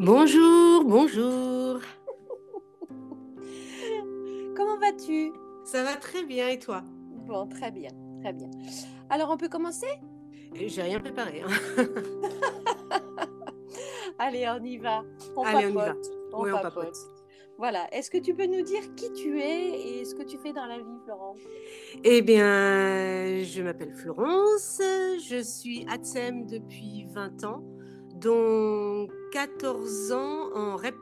Bonjour, bonjour. Comment vas-tu? Ça va très bien et toi? Bon, très bien, très bien. Alors, on peut commencer? J'ai rien préparé. hein. Allez, on y va. On Allez, on y va. papote. On Oui, on papote. papote. Voilà. Est-ce que tu peux nous dire qui tu es et ce que tu fais dans la vie, Florence Eh bien, je m'appelle Florence, je suis ATSEM depuis 20 ans, dont 14 ans en REP+.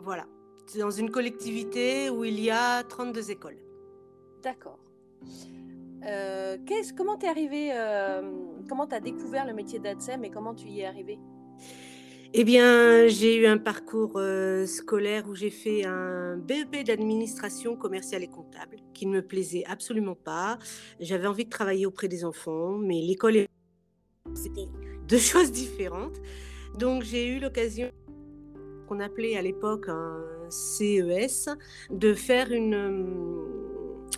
Voilà. C'est dans une collectivité où il y a 32 écoles. D'accord. Euh, qu'est-ce- comment t'es arrivé euh, Comment t'as découvert le métier d'ADSEM et comment tu y es arrivé? Eh bien, j'ai eu un parcours euh, scolaire où j'ai fait un BEP d'administration commerciale et comptable qui ne me plaisait absolument pas. J'avais envie de travailler auprès des enfants, mais l'école et c'était deux choses différentes. Donc, j'ai eu l'occasion qu'on appelait à l'époque un CES de faire une, euh,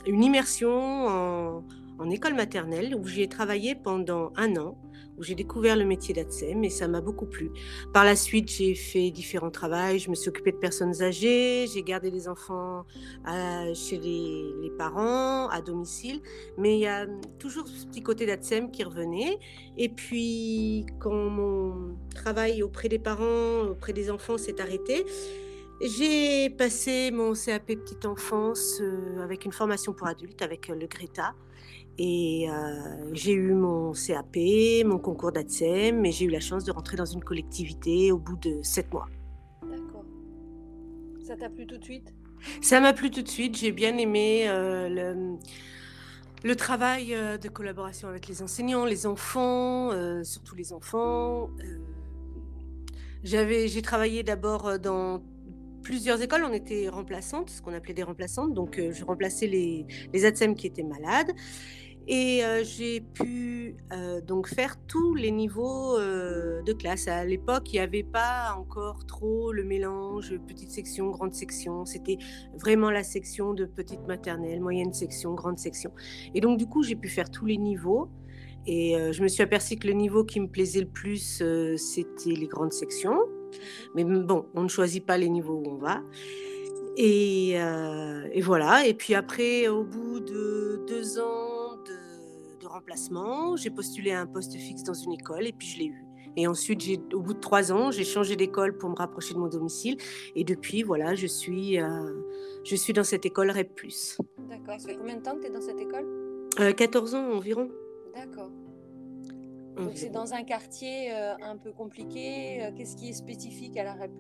une immersion en, en école maternelle où j'y ai travaillé pendant un an où j'ai découvert le métier d'ATSEM et ça m'a beaucoup plu. Par la suite, j'ai fait différents travaux. Je me suis occupée de personnes âgées, j'ai gardé les enfants à- chez les, les parents, à domicile. Mais il y a toujours ce petit côté d'ATSEM qui revenait. Et puis, quand mon travail auprès des parents, auprès des enfants s'est arrêté, j'ai passé mon CAP petite enfance euh, avec une formation pour adultes avec euh, le Greta. Et euh, j'ai eu mon CAP, mon concours d'ATSEM, et j'ai eu la chance de rentrer dans une collectivité au bout de sept mois. D'accord. Ça t'a plu tout de suite? Ça m'a plu tout de suite, j'ai bien aimé euh, le, le travail euh, de collaboration avec les enseignants, les enfants, euh, surtout les enfants. J'avais, j'ai travaillé d'abord dans plusieurs écoles, on était remplaçantes, ce qu'on appelait des remplaçantes, donc euh, je remplaçais les, les ATSEM qui étaient malades. Et euh, j'ai pu euh, donc faire tous les niveaux euh, de classe. À l'époque, il n'y avait pas encore trop le mélange petite section, grande section. C'était vraiment la section de petite maternelle, moyenne section, grande section. Et donc, du coup, j'ai pu faire tous les niveaux. Et je me suis aperçue que le niveau qui me plaisait le plus, c'était les grandes sections. Mais bon, on ne choisit pas les niveaux où on va. Et, et voilà. Et puis après, au bout de deux ans remplacement, j'ai postulé à un poste fixe dans une école et puis je l'ai eu. Et ensuite, j'ai, au bout de trois ans, j'ai changé d'école pour me rapprocher de mon domicile. Et depuis, voilà, je suis, euh, je suis dans cette école REP+. D'accord. Ça fait combien de temps que tu es dans cette école? Euh, 14 ans environ. D'accord. Donc c'est dans un quartier euh, un peu compliqué. Euh, Qu'est-ce qui est spécifique à la REP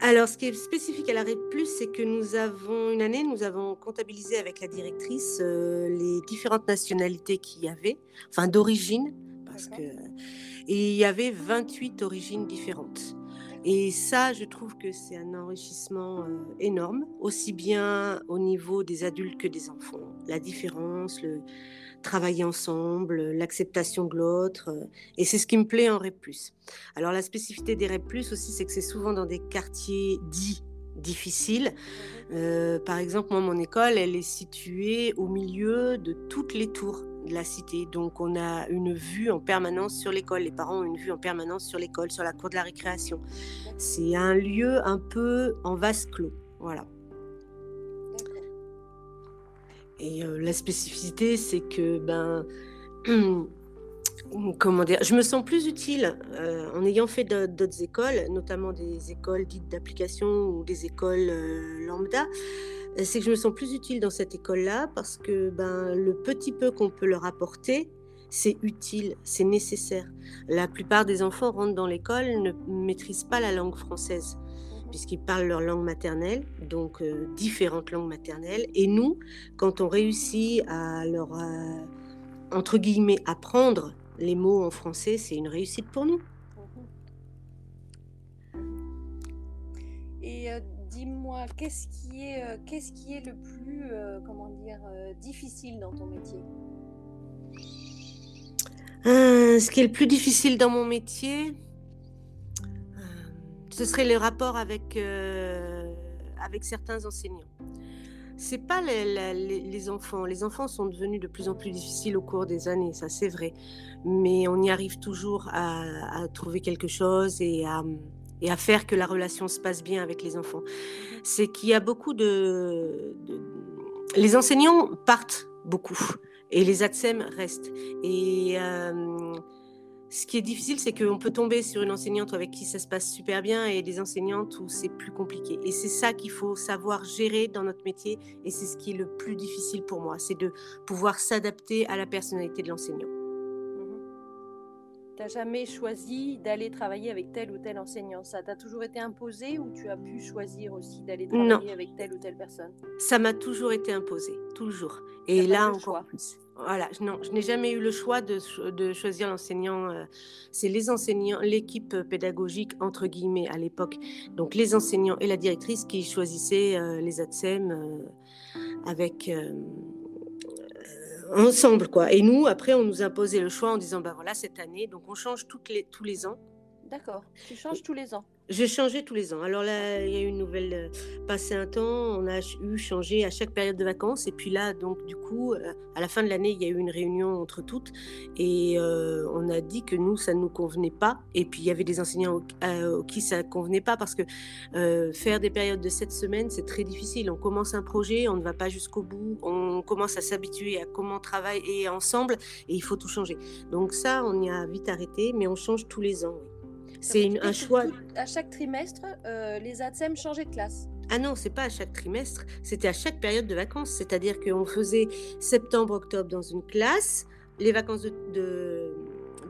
Alors, ce qui est spécifique à la REP+, c'est que nous avons, une année, nous avons comptabilisé avec la directrice euh, les différentes nationalités qu'il y avait, enfin d'origine, parce que... Et il y avait 28 origines différentes. Et ça, je trouve que c'est un enrichissement euh, énorme, aussi bien au niveau des adultes que des enfants. La différence, le travailler ensemble, l'acceptation de l'autre. euh, et c'est ce qui me plaît en REP+. Alors la spécificité des REP+, aussi, c'est que c'est souvent dans des quartiers dits difficiles. Euh, par exemple, moi, mon école, elle est située au milieu de toutes les tours de la cité. Donc, on a une vue en permanence sur l'école. Les parents ont une vue en permanence sur l'école, sur la cour de la récréation. C'est un lieu un peu en vase clos. Voilà. Et euh, la spécificité, c'est que, ben, comment dire, je me sens plus utile euh, en ayant fait d'au- d'autres écoles, notamment des écoles dites d'application ou des écoles euh, lambda. C'est que je me sens plus utile dans cette école-là parce que ben, le petit peu qu'on peut leur apporter, c'est utile, c'est nécessaire. La plupart des enfants rentrent dans l'école, ne maîtrisent pas la langue française puisqu'ils parlent leur langue maternelle, donc euh, différentes langues maternelles. Et nous, quand on réussit à leur, euh, entre guillemets, apprendre les mots en français, c'est une réussite pour nous. Et euh, dis-moi, qu'est-ce qui est, qu'est-ce qui est le plus, comment dire, difficile dans ton métier? Ce qui est le plus difficile dans mon métier, ce serait le rapport avec, euh, avec certains enseignants. C'est pas les, les- les enfants. Les enfants sont devenus de plus en plus difficiles au cours des années, ça c'est vrai. Mais on y arrive toujours à, à trouver quelque chose et à, et à faire que la relation se passe bien avec les enfants. C'est qu'il y a beaucoup de, Les enseignants partent beaucoup et les ATSEM restent. Et euh, ce qui est difficile, c'est qu'on peut tomber sur une enseignante avec qui ça se passe super bien et des enseignantes où c'est plus compliqué. Et c'est ça qu'il faut savoir gérer dans notre métier et c'est ce qui est le plus difficile pour moi, c'est de pouvoir s'adapter à la personnalité de l'enseignant. Tu n'as jamais choisi d'aller travailler avec tel ou tel enseignant? Ça t'a toujours été imposé ou tu as pu choisir aussi d'aller travailler avec telle ou telle personne? Ça m'a toujours été imposé, toujours. Et là encore plus. Voilà, non, je n'ai jamais eu le choix de, de choisir l'enseignant. Euh, c'est les enseignants, l'équipe pédagogique, entre guillemets, à l'époque. Donc les enseignants et la directrice qui choisissaient euh, les ATSEM euh, avec ensemble, quoi. Et nous, après, on nous imposait le choix en disant, ben voilà, cette année, donc on change toutes les, tous les ans. D'accord. Tu changes tous les ans. J'ai changé tous les ans. Alors là, il y a eu une nouvelle. Euh, passé un temps, on a eu changé à chaque période de vacances. Et puis là, donc, du coup, euh, à la fin de l'année, il y a eu une réunion entre toutes. Et euh, on a dit que nous, ça ne nous convenait pas. Et puis, il y avait des enseignants au, qui ça ne convenait pas parce que faire des périodes de sept semaines, c'est très difficile. On commence un projet, on ne va pas jusqu'au bout. On commence à s'habituer à comment travailler ensemble et il faut tout changer. Donc, ça, on y a vite arrêté, mais on change tous les ans. C'est un choix. à chaque trimestre, euh, les ATSEM changeaient de classe. Ah non, c'est pas à chaque trimestre, c'était à chaque période de vacances. C'est-à-dire qu'on faisait septembre-octobre dans une classe, les vacances de, de,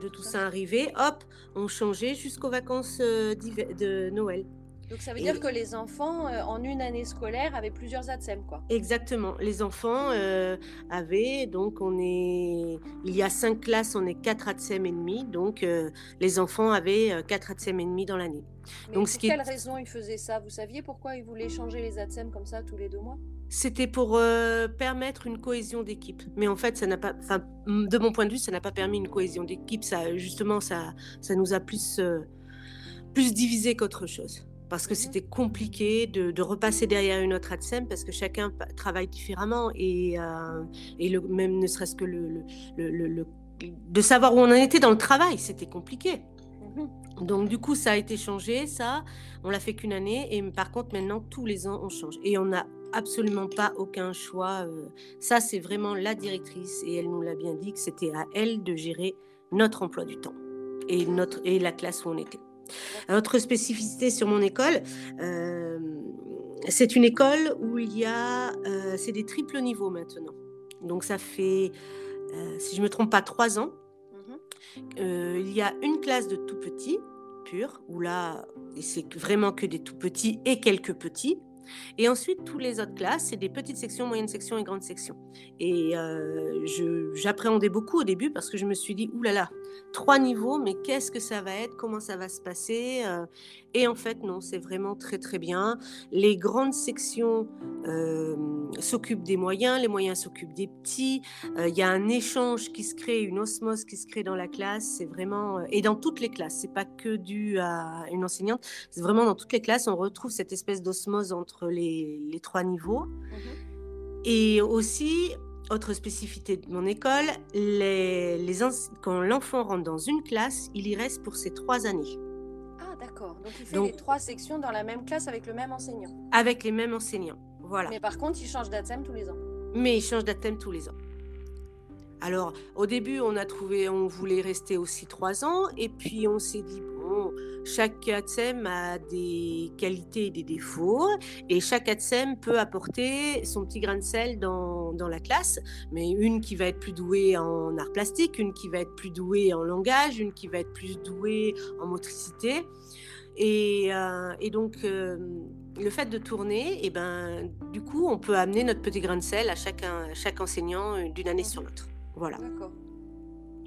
de Toussaint arrivaient, hop, on changeait jusqu'aux vacances euh, de Noël. Donc ça veut dire que les enfants, euh, en une année scolaire, avaient plusieurs ATSEM, quoi. Exactement. Les enfants euh, avaient, donc on est, il y a cinq classes, on est quatre ATSEM et demi, donc euh, les enfants avaient quatre ATSEM et demi dans l'année. Donc pour quelle raison ils faisaient ça? Vous saviez pourquoi ils voulaient changer les ATSEM comme ça tous les deux mois? C'était pour permettre une cohésion d'équipe. Mais en fait, ça n'a pas, de mon point de vue, ça n'a pas permis une cohésion d'équipe. Ça, justement, ça, ça nous a plus, plus divisé qu'autre chose parce que c'était compliqué de, repasser derrière une autre ADSEM parce que chacun travaille différemment et, euh, et le, même ne serait-ce que le, le, de savoir où on en était dans le travail, c'était compliqué. Mmh Donc du coup, ça a été changé, ça, on l'a fait qu'une année et par contre maintenant tous les ans on change et on n'a absolument pas aucun choix. Euh, ça, c'est vraiment la directrice et elle nous l'a bien dit que c'était à elle de gérer notre emploi du temps et notre et la classe où on était. Autre spécificité sur mon école, euh, c'est une école où il y a, euh, c'est des triples niveaux maintenant. Donc ça fait, euh, si je me trompe pas, trois ans. Mhm. il y a une classe de tout petits, pur, où là, c'est vraiment que des tout petits et quelques petits. Et ensuite, tous les autres classes, c'est des petites sections, moyennes sections et grandes sections. Et euh, j'appréhendais beaucoup au début parce que je me suis dit, oulala, trois niveaux, mais qu'est-ce que ça va être Comment ça va se passer euh, Et en fait, non, c'est vraiment très très bien. Les grandes sections euh, s'occupent des moyens, les moyens s'occupent des petits. Il y a un échange qui se crée, une osmose qui se crée dans la classe. C'est vraiment et dans toutes les classes. C'est pas que dû à une enseignante. C'est vraiment dans toutes les classes, on retrouve cette espèce d'osmose entre les, trois niveaux. Mhm. Et aussi, autre spécificité de mon école, les, les quand l'enfant rentre dans une classe, il y reste pour ses trois années. Ah d'accord, donc il fait les trois sections dans la même classe avec le même enseignant. Avec les mêmes enseignants, voilà. Mais par contre, il change d'ATSEM tous les ans. Mais il change d'ATSEM tous les ans. Alors, au début, on a trouvé, on voulait rester aussi trois ans, et puis on s'est dit, chaque ATSEM a des qualités et des défauts, et chaque ATSEM peut apporter son petit grain de sel dans, la classe, mais une qui va être plus douée en art plastique, une qui va être plus douée en langage, une qui va être plus douée en motricité. Et, euh, donc, euh, le fait de tourner, et eh ben, du coup, on peut amener notre petit grain de sel à chaque, enseignant d'une année sur l'autre. Voilà. D'accord.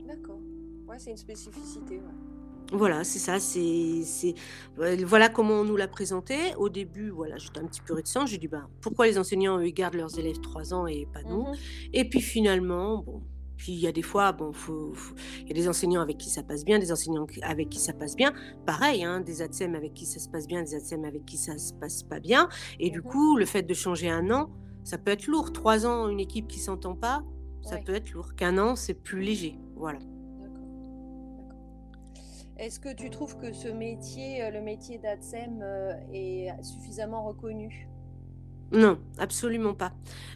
D'accord. Ouais, c'est une spécificité. Voilà, c'est ça, c'est, voilà comment on nous l'a présenté. Au début, voilà, j'étais un petit peu réticente. J'ai dit, ben, pourquoi les enseignants, eux, gardent leurs élèves trois ans et pas nous? Mmh Et puis finalement, bon, puis il y a des fois, bon, il y a des enseignants avec qui ça passe bien, des enseignants avec qui ça passe bien. Pareil, hein, des ATSEM avec qui ça se passe bien, des ATSEM avec qui ça se passe pas bien. Et du mmh coup, le fait de changer un an, ça peut être lourd. Trois ans, une équipe qui s'entend pas, ça peut être lourd. Qu'un an, c'est plus léger. Voilà. Est-ce que tu trouves que ce métier, le métier d'ADSEM, est suffisamment reconnu? Non, absolument pas.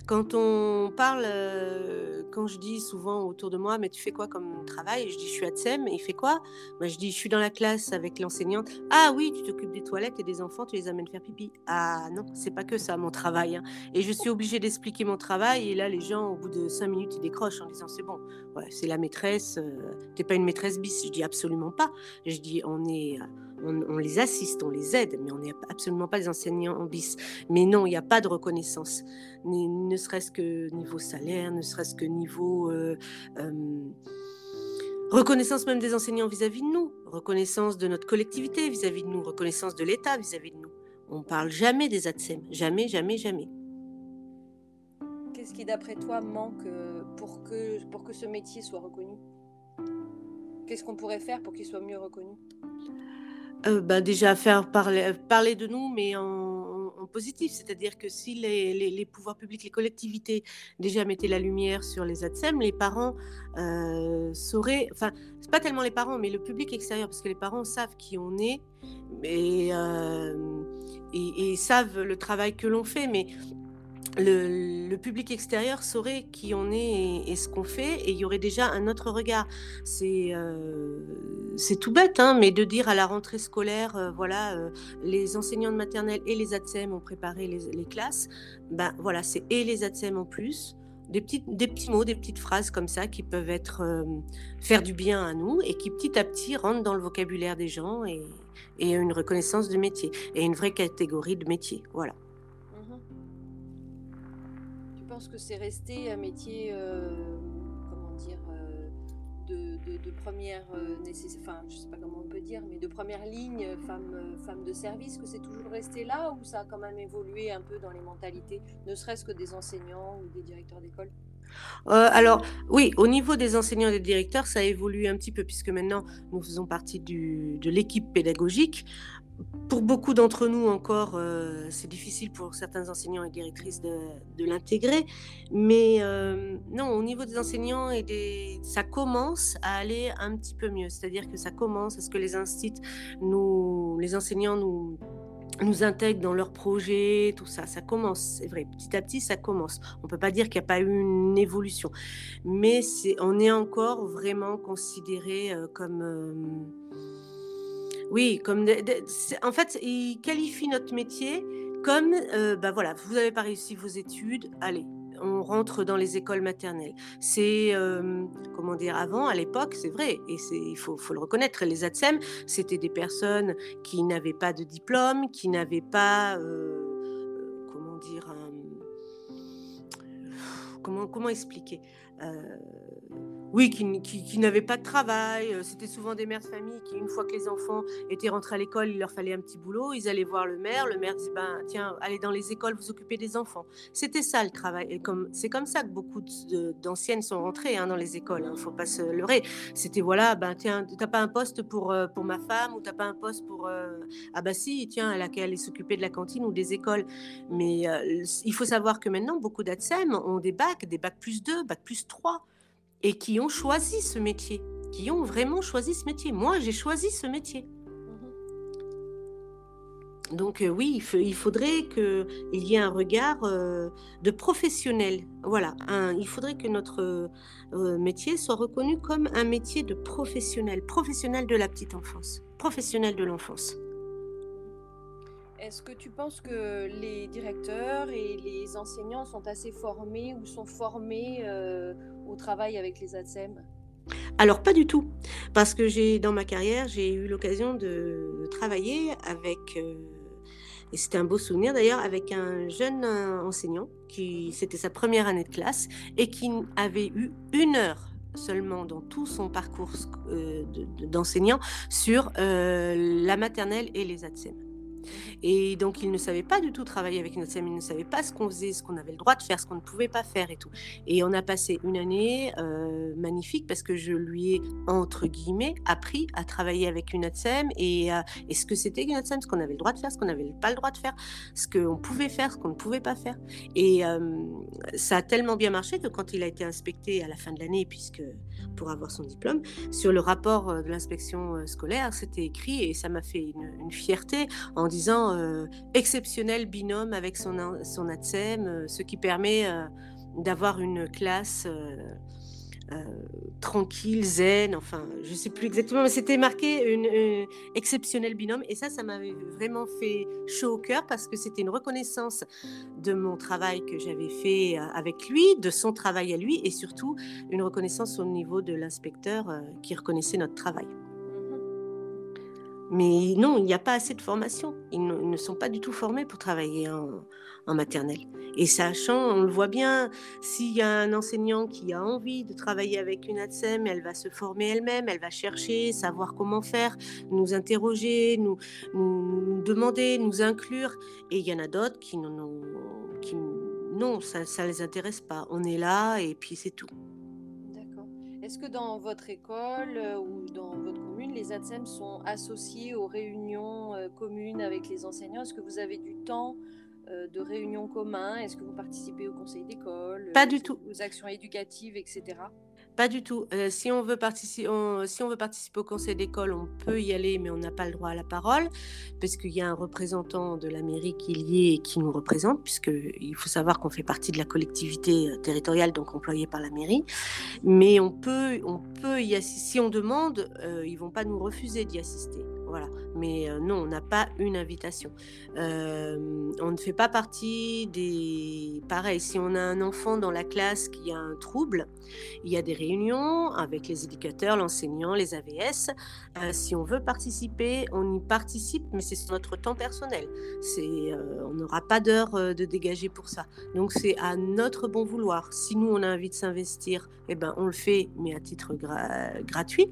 Quand on parle, euh, quand je dis souvent autour de moi, mais tu fais quoi comme travail? Je dis, je suis ATSEM, et il fait quoi? Moi, Je dis, je suis dans la classe avec l'enseignante. Ah oui, tu t'occupes des toilettes et des enfants, tu les amènes faire pipi. Ah non, c'est pas que ça mon travail. Hein. Et je suis obligée d'expliquer mon travail, et là, les gens, au bout de cinq minutes, ils décrochent en disant, c'est bon, ouais, c'est la maîtresse, euh, t'es pas une maîtresse bis. Je dis, absolument pas. Je dis, on est on, les assiste, on les aide, mais on n'est absolument pas des enseignants en bis. Mais non, il n'y a pas de reconnaissance, ne serait-ce que niveau salaire, ne serait-ce que niveau euh, euh, reconnaissance même des enseignants vis-à-vis de nous, reconnaissance de notre collectivité vis-à-vis de nous, reconnaissance de l'État vis-à-vis de nous. On parle jamais des ATSEM, jamais, jamais, jamais. Qu'est-ce qui, d'après toi, manque euh, pour que ce métier soit reconnu? Qu'est-ce qu'on pourrait faire pour qu'il soit mieux reconnu? Euh, bah, déjà faire parler, parler de nous, mais en, positif, c'est-à-dire que si les, pouvoirs publics, les collectivités déjà mettaient la lumière sur les ATSEM, les parents euh, sauraient, enfin, c'est pas tellement les parents, mais le public extérieur, parce que les parents savent qui on est et, euh, et savent le travail que l'on fait, mais le, public extérieur saurait qui on est et, ce qu'on fait, et il y aurait déjà un autre regard. C'est euh, tout bête, hein, mais de dire à la rentrée scolaire, euh, voilà, euh, les enseignants de maternelle et les ATSEM ont préparé les, classes, ben voilà, c'est et les ATSEM en plus. Des, petites, des petits mots, des petites phrases comme ça qui peuvent être faire du bien à nous et qui petit à petit rentrent dans le vocabulaire des gens et, et une reconnaissance de métier et une vraie catégorie de métier. Voilà. Pense que c'est resté un métier, euh, comment dire, euh, de, première euh, enfin, je sais pas comment on peut dire, mais de première ligne, femme, femme de service, que c'est toujours resté là ou ça a quand même évolué un peu dans les mentalités, ne serait-ce que des enseignants ou des directeurs d'école? Alors, oui, au niveau des enseignants et des directeurs, ça a évolué un petit peu, puisque maintenant, nous faisons partie du, de l'équipe pédagogique pour beaucoup d'entre nous encore, euh, c'est difficile pour certains enseignants et directrices de, l'intégrer. Mais euh, non, au niveau des enseignants, et des, ça commence à aller un petit peu mieux. C'est-à-dire que ça commence à ce que les nous, les enseignants nous, nous intègrent dans leurs projets, tout ça. Ça commence, c'est vrai. Petit à petit, ça commence. On ne peut pas dire qu'il n'y a pas eu une évolution. Mais on est encore vraiment considéré euh, comme oui, comme en fait, ils qualifient notre métier comme, euh, bah voilà, vous n'avez pas réussi vos études, allez, on rentre dans les écoles maternelles. C'est, euh, comment dire, avant, à l'époque, c'est vrai, et il faut, le reconnaître, les ATSEM, c'était des personnes qui n'avaient pas de diplôme, qui n'avaient pas, euh, comment dire, comment, comment expliquer? Oui, qui, n'avaient pas de travail. Euh, c'était souvent des mères de famille qui, une fois que les enfants étaient rentrés à l'école, il leur fallait un petit boulot. Ils allaient voir le maire. Le maire disait ben, Tiens, allez dans les écoles, vous occupez des enfants. C'était ça le travail. Et comme, c'est comme ça que beaucoup d'anciennes sont rentrées hein, dans les écoles. Il hein, ne faut pas se leurrer. C'était voilà, ben, tiens, t'as pas un poste pour, euh, pour ma femme ou t'as pas un poste pour. Euh, ah, bah si, tiens, elle a aller s'occuper de la cantine ou des écoles. Mais il faut savoir que maintenant, beaucoup d'ATSEM ont des bacs, des bacs plus 2, bacs plus 3 et qui ont choisi ce métier, qui ont vraiment choisi ce métier. Moi, j'ai choisi ce métier. Mhm. Donc euh, oui, il, faudrait qu'il y ait un regard euh, de professionnel. Voilà, il faudrait que notre euh, métier soit reconnu comme un métier de professionnel, professionnel de la petite enfance, professionnel de l'enfance. Est-ce que tu penses que les directeurs et les enseignants sont assez formés ou sont formés euh, au travail avec les ATSEM alors pas du tout, parce que j'ai dans ma carrière j'ai eu l'occasion de, travailler avec euh, et c'était un beau souvenir d'ailleurs avec un jeune euh, enseignant qui c'était sa première année de classe et qui avait eu une heure seulement dans tout son parcours d'enseignant sur la maternelle et les ATSEM. Et donc, il ne savait pas du tout travailler avec une ATSEM, il ne savait pas ce qu'on faisait, ce qu'on avait le droit de faire, ce qu'on ne pouvait pas faire et tout. Et on a passé une année euh, magnifique parce que je lui ai, entre guillemets, appris à travailler avec une ATSEM et, et ce que c'était une ATSEM, ce qu'on avait le droit de faire, ce qu'on n'avait pas le droit de faire, ce qu'on pouvait faire, ce qu'on ne pouvait pas faire. Et ça a tellement bien marché que quand il a été inspecté à la fin de l'année, puisque pour avoir son diplôme, sur le rapport euh, de l'inspection euh, scolaire, c'était écrit et ça m'a fait une, fierté en disant euh, exceptionnel binôme avec son, son ATSEM, ce qui permet d'avoir une classe euh, tranquille, zen, enfin, je sais plus exactement, mais c'était marqué une, exceptionnel binôme. Et ça, ça m'avait vraiment fait chaud au cœur parce que c'était une reconnaissance de mon travail que j'avais fait euh, avec lui, de son travail à lui, et surtout une reconnaissance au niveau de l'inspecteur euh, qui reconnaissait notre travail. Mais non, il n'y a pas assez de formation. Ils ne, sont pas du tout formés pour travailler en, maternelle. Et sachant, on le voit bien, s'il y a un enseignant qui a envie de travailler avec une ATSEM, elle va se former elle-même, elle va chercher, savoir comment faire, nous interroger, nous, demander, nous inclure. Et il y en a d'autres qui, non, qui, non ça ne les intéresse pas. On est là et puis c'est tout. Est-ce que dans votre école euh, ou dans votre les ATSEM sont associés aux réunions euh, communes avec les enseignants? Est-ce que vous avez du temps euh, de réunions communs Est-ce que vous participez au conseil d'école? Pas du tout. Aux actions éducatives, etc. Pas du tout. Euh, si, on veut participer, si on veut participer au conseil d'école, on peut y aller, mais on n'a pas le droit à la parole, parce qu'il y a un représentant de la mairie qui y est et qui nous représente, puisqu'il faut savoir qu'on fait partie de la collectivité euh, territoriale, donc employée par la mairie. Mais on peut, on peut y assister. Si on demande, euh, ils vont pas nous refuser d'y assister. Voilà. Mais non, on n'a pas une invitation. on ne fait pas partie des... Pareil, si on a un enfant dans la classe qui a un trouble, il y a des réunions avec les éducateurs, l'enseignant, les AVS. si on veut participer, on y participe, mais c'est sur notre temps personnel. On n'aura pas d'heure de dégager pour ça. Donc c'est à notre bon vouloir. Si nous, on a envie de s'investir, eh ben, on le fait, mais à titre gratuit,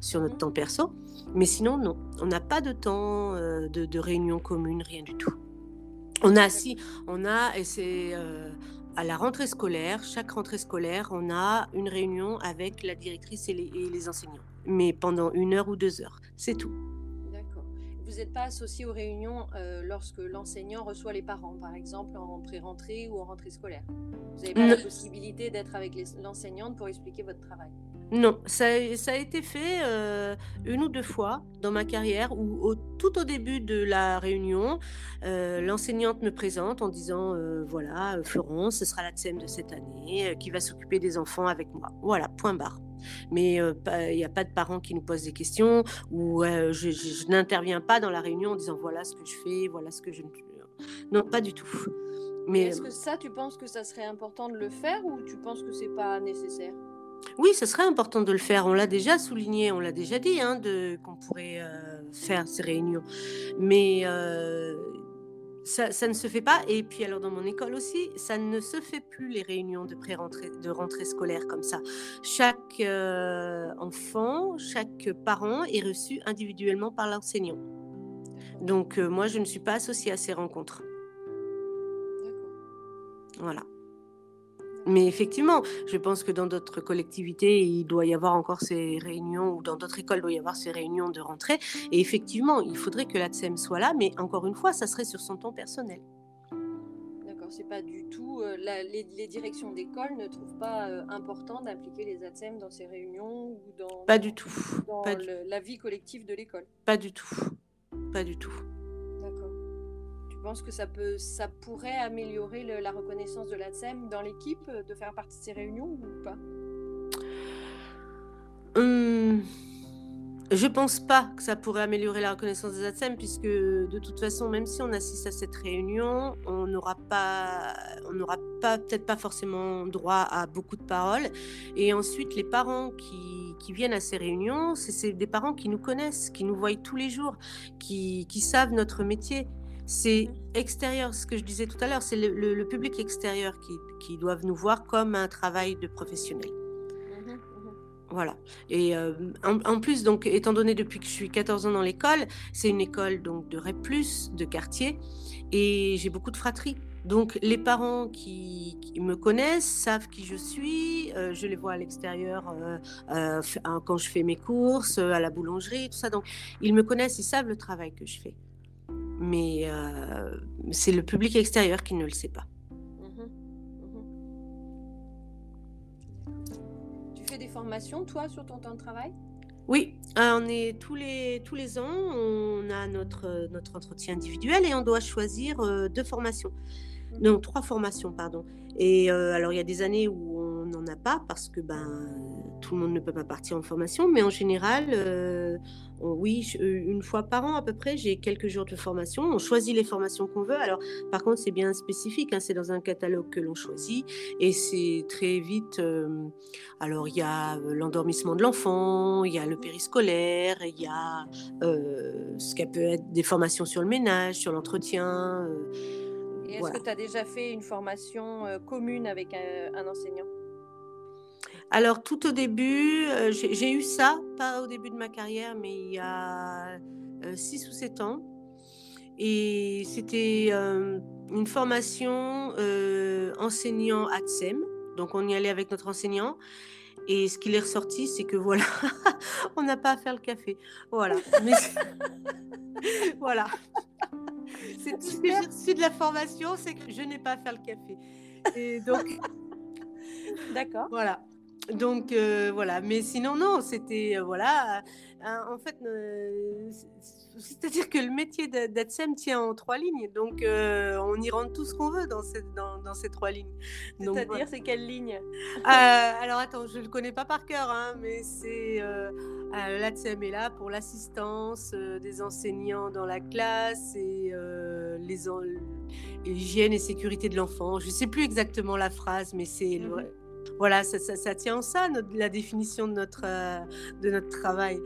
sur notre temps perso. Mais sinon, non. On n'a pas de temps euh, de, réunion commune, rien du tout. On a, si, on a, et c'est euh, à la rentrée scolaire, chaque rentrée scolaire, on a une réunion avec la directrice et les, enseignants. Mais pendant une heure ou deux heures, c'est tout. Vous n'êtes pas associé aux réunions euh, lorsque l'enseignant reçoit les parents, par exemple, en pré-rentrée ou en rentrée scolaire Vous n'avez pas la possibilité d'être avec l'enseignante pour expliquer votre travail non, ça, a été fait euh, une ou deux fois dans ma carrière où tout au début de la réunion, euh, l'enseignante me présente en disant voilà, Florence, ce sera la thème de cette année qui va s'occuper des enfants avec moi. Voilà, point barre. Mais il n'y a pas de parents qui nous posent des questions ou je, n'interviens pas dans la réunion en disant voilà ce que je fais, voilà ce que je ne. Non, pas du tout. Mais est-ce que ça, tu penses que ça serait important de le faire ou tu penses que c'est pas nécessaire? Oui, ce serait important de le faire. On l'a déjà souligné, on l'a déjà dit, hein, qu'on pourrait euh, faire ces réunions. Mais euh, ça, ne se fait pas. Et puis alors dans mon école aussi, ça ne se fait plus les réunions de pré-rentrée, de rentrée scolaire comme ça. Chaque euh, enfant, chaque parent est reçu individuellement par l'enseignant. Donc moi, je ne suis pas associée à ces rencontres. Voilà. Mais effectivement, je pense que dans d'autres collectivités, il doit y avoir encore ces réunions, ou dans d'autres écoles, il doit y avoir ces réunions de rentrée. Et effectivement, il faudrait que l'ATSEM soit là, mais encore une fois, ça serait sur son temps personnel. D'accord, c'est pas du tout. Euh, les, directions d'école ne trouvent pas euh, important d'impliquer les ATSEM dans ces réunions ou dans. Pas du tout. Dans la vie collective de l'école. Pas du tout. Pas du tout. Je pense que ça, peut, ça pourrait améliorer la reconnaissance de l'ATSEM dans l'équipe euh, de faire partie de ces réunions ou pas? Hum, Je pense pas que ça pourrait améliorer la reconnaissance des ATSEM puisque de toute façon, même si on assiste à cette réunion, on n'aura pas, peut-être pas forcément droit à beaucoup de paroles. Et ensuite, les parents qui, viennent à ces réunions, c'est des parents qui nous connaissent, qui nous voient tous les jours, qui savent notre métier. C'est extérieur, ce que je disais tout à l'heure, c'est le, public extérieur qui, qui doivent nous voir comme un travail de professionnel. Mmh mmh Voilà. Et en, plus, donc, étant donné depuis que je suis 14 ans dans l'école, c'est une école donc de REP+, de quartier, et j'ai beaucoup de fratries. Donc les parents qui, me connaissent savent qui je suis, je les vois à l'extérieur hein, quand je fais mes courses, à la boulangerie, tout ça. Donc ils me connaissent, ils savent le travail que je fais. Mais c'est le public extérieur qui ne le sait pas. des formations, toi, sur ton temps de travail? Oui, euh, on est tous les, tous les ans, on a notre, notre entretien individuel et on doit choisir euh, deux formations. Mmh. Non, trois formations, pardon. Et euh, alors, il y a des années où n'en a pas parce que ben, tout le monde ne peut pas partir en formation, mais en général, euh, oui, euh, une fois par an à peu près, j'ai quelques jours de formation. On choisit les formations qu'on veut. Alors, par contre, c'est bien spécifique, hein, c'est dans un catalogue que l'on choisit et c'est très vite. alors, il y a l'endormissement de l'enfant, il y a le périscolaire, il y a ce qui peut être des formations sur le ménage, sur l'entretien est-ce que tu as déjà fait une formation euh, commune avec un, enseignant? Alors, tout au début, euh, j'ai eu ça, pas au début de ma carrière, mais il y a 6 euh, ou 7 ans. Et c'était une formation enseignant ATSEM. Donc, on y allait avec notre enseignant. Et ce qui est ressorti, c'est que voilà, on n'a pas à faire le café. Voilà. voilà. C'est tout ce que j'ai reçu de la formation, c'est que je n'ai pas à faire le café. Et donc, d'accord. Voilà. Donc euh, voilà, mais sinon non, c'était euh, voilà. Euh, en fait, c'est-à-dire que le métier d'ADSEM tient en trois lignes, donc on y rentre tout ce qu'on veut dans, cette, dans, ces trois lignes. C'est-à-dire, c'est quelle ligne? Alors attends, je ne le connais pas par cœur, hein, mais c'est l'ADSEM est là pour l'assistance des enseignants dans la classe et les l'hygiène et sécurité de l'enfant. Je ne sais plus exactement la phrase, mais c'est mmh voilà, ça, tient en ça, la définition de notre, euh, de notre travail.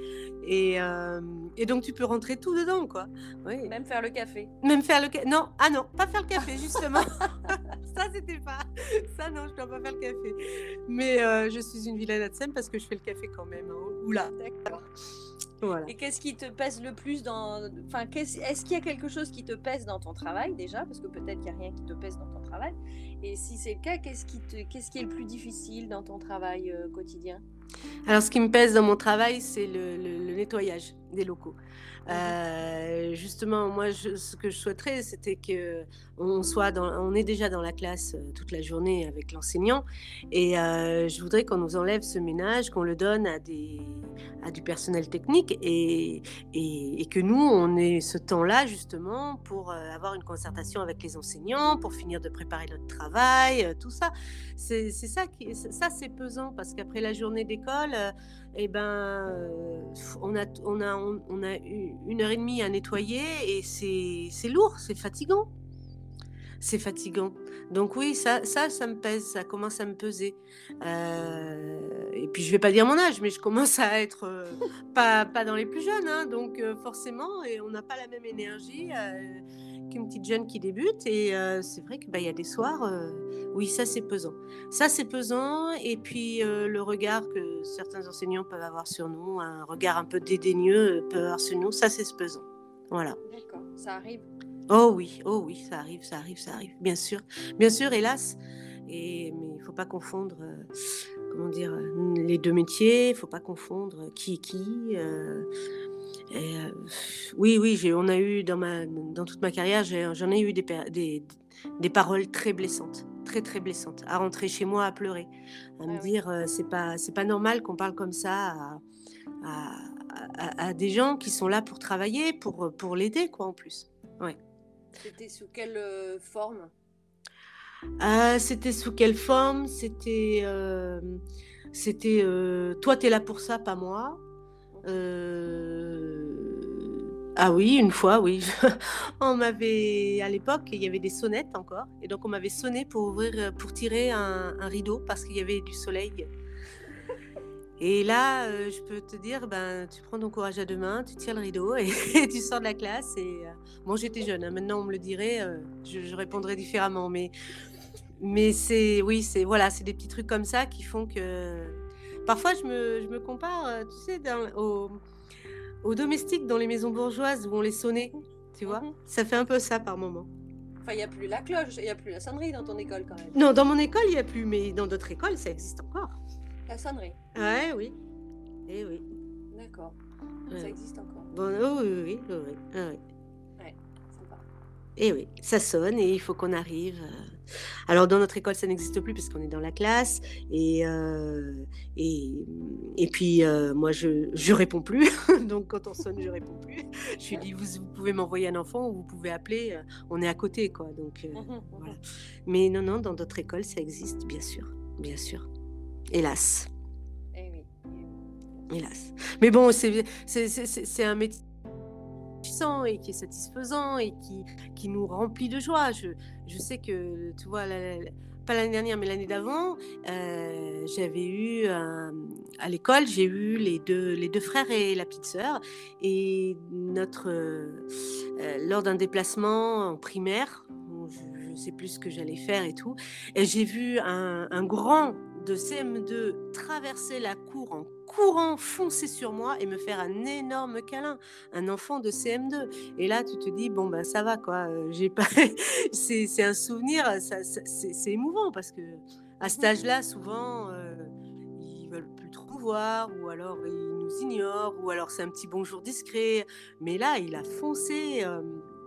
Et, euh, et, donc, tu peux rentrer tout dedans, quoi. Oui. Même faire le café. Même faire le café. Non, ah non, pas faire le café, justement. ça, c'était pas. Ça, non, je dois pas faire le café. Mais euh, je suis une vilaine scène parce que je fais le café quand même. Hein. Oula. D'accord. Et qu'est-ce qui te pèse le plus dans. Enfin, est-ce qu'il y a quelque chose qui te pèse dans ton travail déjà? Parce que peut-être qu'il n'y a rien qui te pèse dans ton travail. Et si c'est le cas, qu'est-ce qui, te... qu'est-ce qui est le plus difficile dans ton travail euh, quotidien? Alors, ce qui me pèse dans mon travail, c'est le, le nettoyage des locaux. Euh, justement, moi, ce que je souhaiterais, c'était que on soit dans, on est déjà dans la classe euh, toute la journée avec l'enseignant, et euh, je voudrais qu'on nous enlève ce ménage, qu'on le donne à des, à du personnel technique, et, et, que nous, on ait ce temps-là justement pour avoir une concertation avec les enseignants, pour finir de préparer notre travail, tout ça. C'est ça qui, ça c'est pesant parce qu'après la journée d'école eh ben, on, a, on, a, on, a une heure et demie à nettoyer et c'est lourd, c'est fatigant. C'est fatigant. Donc oui, ça, ça, ça me pèse, ça commence à me peser. et puis je vais pas dire mon âge, mais je commence à être pas, pas dans les plus jeunes, hein, donc forcément, et on n'a pas la même énergie qu'une petite jeune qui débute. Et c'est vrai qu'il bah, y a des soirs, oui, ça c'est pesant. Ça c'est pesant. Et puis le regard que certains enseignants peuvent avoir sur nous, un regard un peu dédaigneux peut avoir sur nous, ça c'est pesant. Voilà. D'accord, ça arrive. Oh oui, oh oui, ça arrive, ça arrive, ça arrive, bien sûr. Bien sûr, hélas. Et, mais il ne faut pas confondre, comment dire, les deux métiers, il ne faut pas confondre qui est qui. Euh, oui, oui, on a eu dans, ma, dans toute ma carrière, j'en ai, eu des, des, des, paroles très blessantes, très très blessantes, à rentrer chez moi à pleurer, à ah me dire euh, c'est pas c'est pas normal qu'on parle comme ça à, à, des gens qui sont là pour travailler, pour pour l'aider quoi en plus. Ouais. C'était sous quelle euh, forme? C'était sous quelle forme? C'était c'était toi t'es là pour ça, pas moi. Euh, ah oui, une fois, oui. on m'avait, à l'époque, il y avait des sonnettes encore, et donc on m'avait sonné pour ouvrir, euh, pour tirer un, rideau parce qu'il y avait du soleil. Et là, euh, je peux te dire, ben, tu prends ton courage à deux mains, tu tires le rideau et, tu sors de la classe. Et bon, j'étais jeune, hein, maintenant on me le dirait, je, je, répondrais différemment, mais mais c'est, oui, c'est voilà, c'est des petits trucs comme ça qui font que Parfois, je me, je me compare, euh, tu sais, dans- aux, aux domestiques dans les maisons bourgeoises où on les sonnait, tu vois. Mhm. Ça fait un peu ça par moment. Enfin, il n'y a plus la cloche, il n'y a plus la sonnerie dans ton école quand même. Non, dans mon école, il n'y a plus, mais dans d'autres écoles, ça existe encore. La sonnerie, Ouais, oui. Eh oui. d'accord. Ouais. Ça existe encore. Bon, oh, oui, oui, oui, oui, ah oui. Sympa. Et oui, ça sonne et il faut qu'on arrive. euh. Alors dans notre école, ça n'existe plus parce qu'on est dans la classe et euh, et, et puis euh, moi je je réponds plus. Donc quand on sonne, je réponds plus. Je lui dis vous, vous pouvez m'envoyer un enfant ou vous pouvez appeler. euh, On est à côté quoi. Donc euh, Mhm, mhm. voilà. Mais non non, dans d'autres écoles, ça existe bien sûr, bien sûr. Hélas, Eh hélas. Mais bon, c'est un métier et qui est satisfaisant et qui, qui nous remplit de joie. Je, je sais que, tu vois, pas l'année dernière, mais l'année d'avant, euh, j'avais eu, un- à l'école, j'ai eu les deux, les deux frères et la petite sœur. Et notre, euh, euh, lors d'un déplacement en primaire, je ne sais plus ce que j'allais faire et tout, et j'ai vu un grand de CM2 traverser la cour en courant, foncer sur moi et me faire un énorme câlin, un enfant de CM2. Et là, tu te dis, bon, ben ça va, quoi. euh, J'ai pas... c'est, un souvenir, ça, c'est, émouvant parce que à cet âge-là, souvent, euh, ils veulent plus trop voir, ou alors ils nous ignorent, ou alors c'est un petit bonjour discret. Mais là, il a foncé. euh,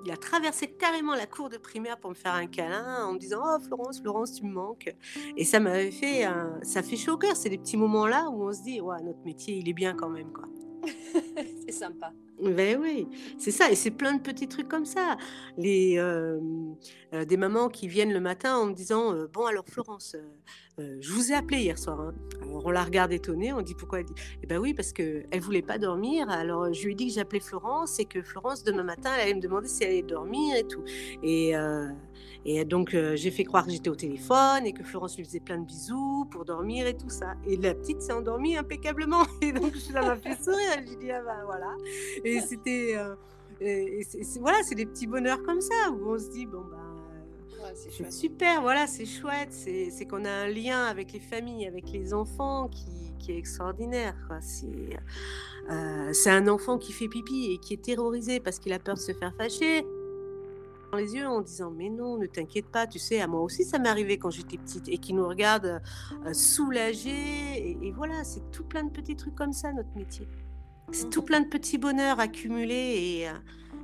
il a traversé carrément la cour de primaire pour me faire un câlin en me disant Oh Florence, Florence, tu me manques. Et ça m'avait fait, ça fait chaud au cœur. C'est des petits moments là où on se dit Ouais, notre métier, il est bien quand même. quoi. Sympa. Ben oui, c'est ça, et c'est plein de petits trucs comme ça. Les, euh, euh, des mamans qui viennent le matin en me disant euh, Bon, alors Florence, je vous ai appelé hier soir. hein. Alors on la regarde étonnée, on dit Pourquoi Elle Eh ben oui, parce qu'elle ne voulait pas dormir. Alors je lui ai dit que j'appelais Florence et que Florence, demain matin, elle allait me demander si elle allait dormir et tout. Et, et donc euh, j'ai fait croire que j'étais au téléphone et que Florence lui faisait plein de bisous pour dormir et tout ça. Et la petite s'est endormie impeccablement. Et donc ça m'a fait sourire. J'ai dit Ah ben voilà. Et c'était. euh, et voilà, c'est des petits bonheurs comme ça où on se dit bon, bah. Ouais, c'est super, voilà, c'est chouette. C'est qu'on a un lien avec les familles, avec les enfants qui, qui est extraordinaire. C'est euh, c'est un enfant qui fait pipi et qui est terrorisé parce qu'il a peur de se faire fâcher dans les yeux en disant mais non ne t'inquiète pas tu sais à moi aussi ça m'est arrivé quand j'étais petite et qui nous regarde euh, soulagés et, et voilà c'est tout plein de petits trucs comme ça notre métier. C'est tout plein de petits bonheurs accumulés et, euh,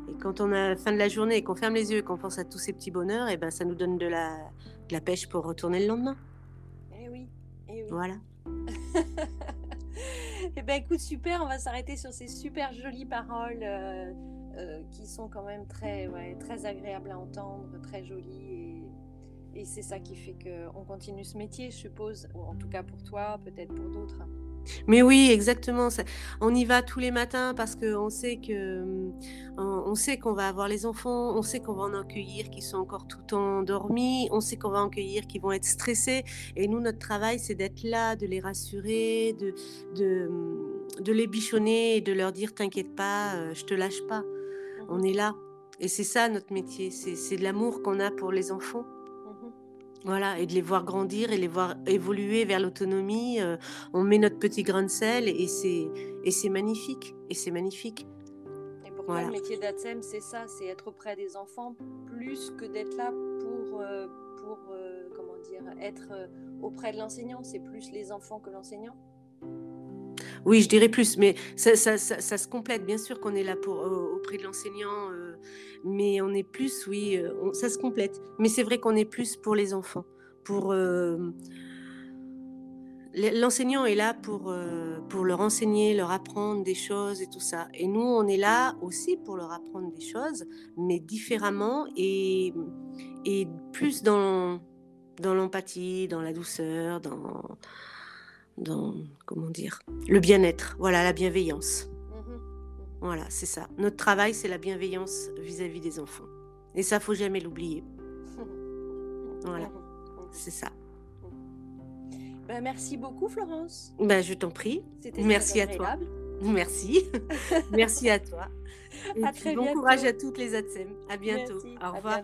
et quand on a la fin de la journée et qu'on ferme les yeux et qu'on pense à tous ces petits bonheurs et ben ça nous donne de la, de la pêche pour retourner le lendemain. Eh oui, eh oui. voilà. Eh ben écoute, super, on va s'arrêter sur ces super jolies paroles euh, euh, qui sont quand même très, très agréables à entendre, très jolies. Et, c'est ça qui fait qu'on continue ce métier, je suppose, en tout cas pour toi, peut-être pour d'autres. Mais oui, exactement. On y va tous les matins parce qu'on sait que hum, on sait qu'on va avoir les enfants, on sait qu'on va en accueillir qui sont encore tout endormis, on sait qu'on va en accueillir qui vont être stressés. Et nous, notre travail, c'est d'être là, de les rassurer, de, de, de les bichonner et de leur dire T'inquiète pas, euh, je te lâche pas. On est là. Et c'est ça notre métier. C'est de l'amour qu'on a pour les enfants. Mhm. Voilà, et de les voir grandir et les voir évoluer vers l'autonomie. euh, on met notre petit grain de sel et c'est et c'est magnifique. Et c'est magnifique. Et pour Voilà. le métier d'ATSEM, c'est ça, c'est être auprès des enfants plus que d'être là pour, euh, pour euh, comment dire, être auprès de l'enseignant. C'est plus les enfants que l'enseignant? Oui, je dirais plus, mais ça, se complète. Bien sûr qu'on est là pour auprès de l'enseignant, euh, mais on est plus, oui, euh, on- ça se complète. Mais c'est vrai qu'on est plus pour les enfants. Pour euh, l'enseignant est là pour pour leur enseigner, leur apprendre des choses et tout ça. Et nous, on est là aussi pour leur apprendre des choses, mais différemment et et plus dans dans l'empathie, dans la douceur, dans dans comment dire le bien-être, voilà la bienveillance. Mhm. Voilà, c'est ça. Notre travail, c'est la bienveillance vis-à-vis des enfants. Et ça, faut jamais l'oublier. Voilà, Mhm. c'est ça. Ben, merci beaucoup, Florence. Ben, je t'en prie. Merci à toi. Merci. Merci à toi. Et À puis, très bon bientôt. courage à toutes les ATSEM. À bientôt. Merci, Au revoir.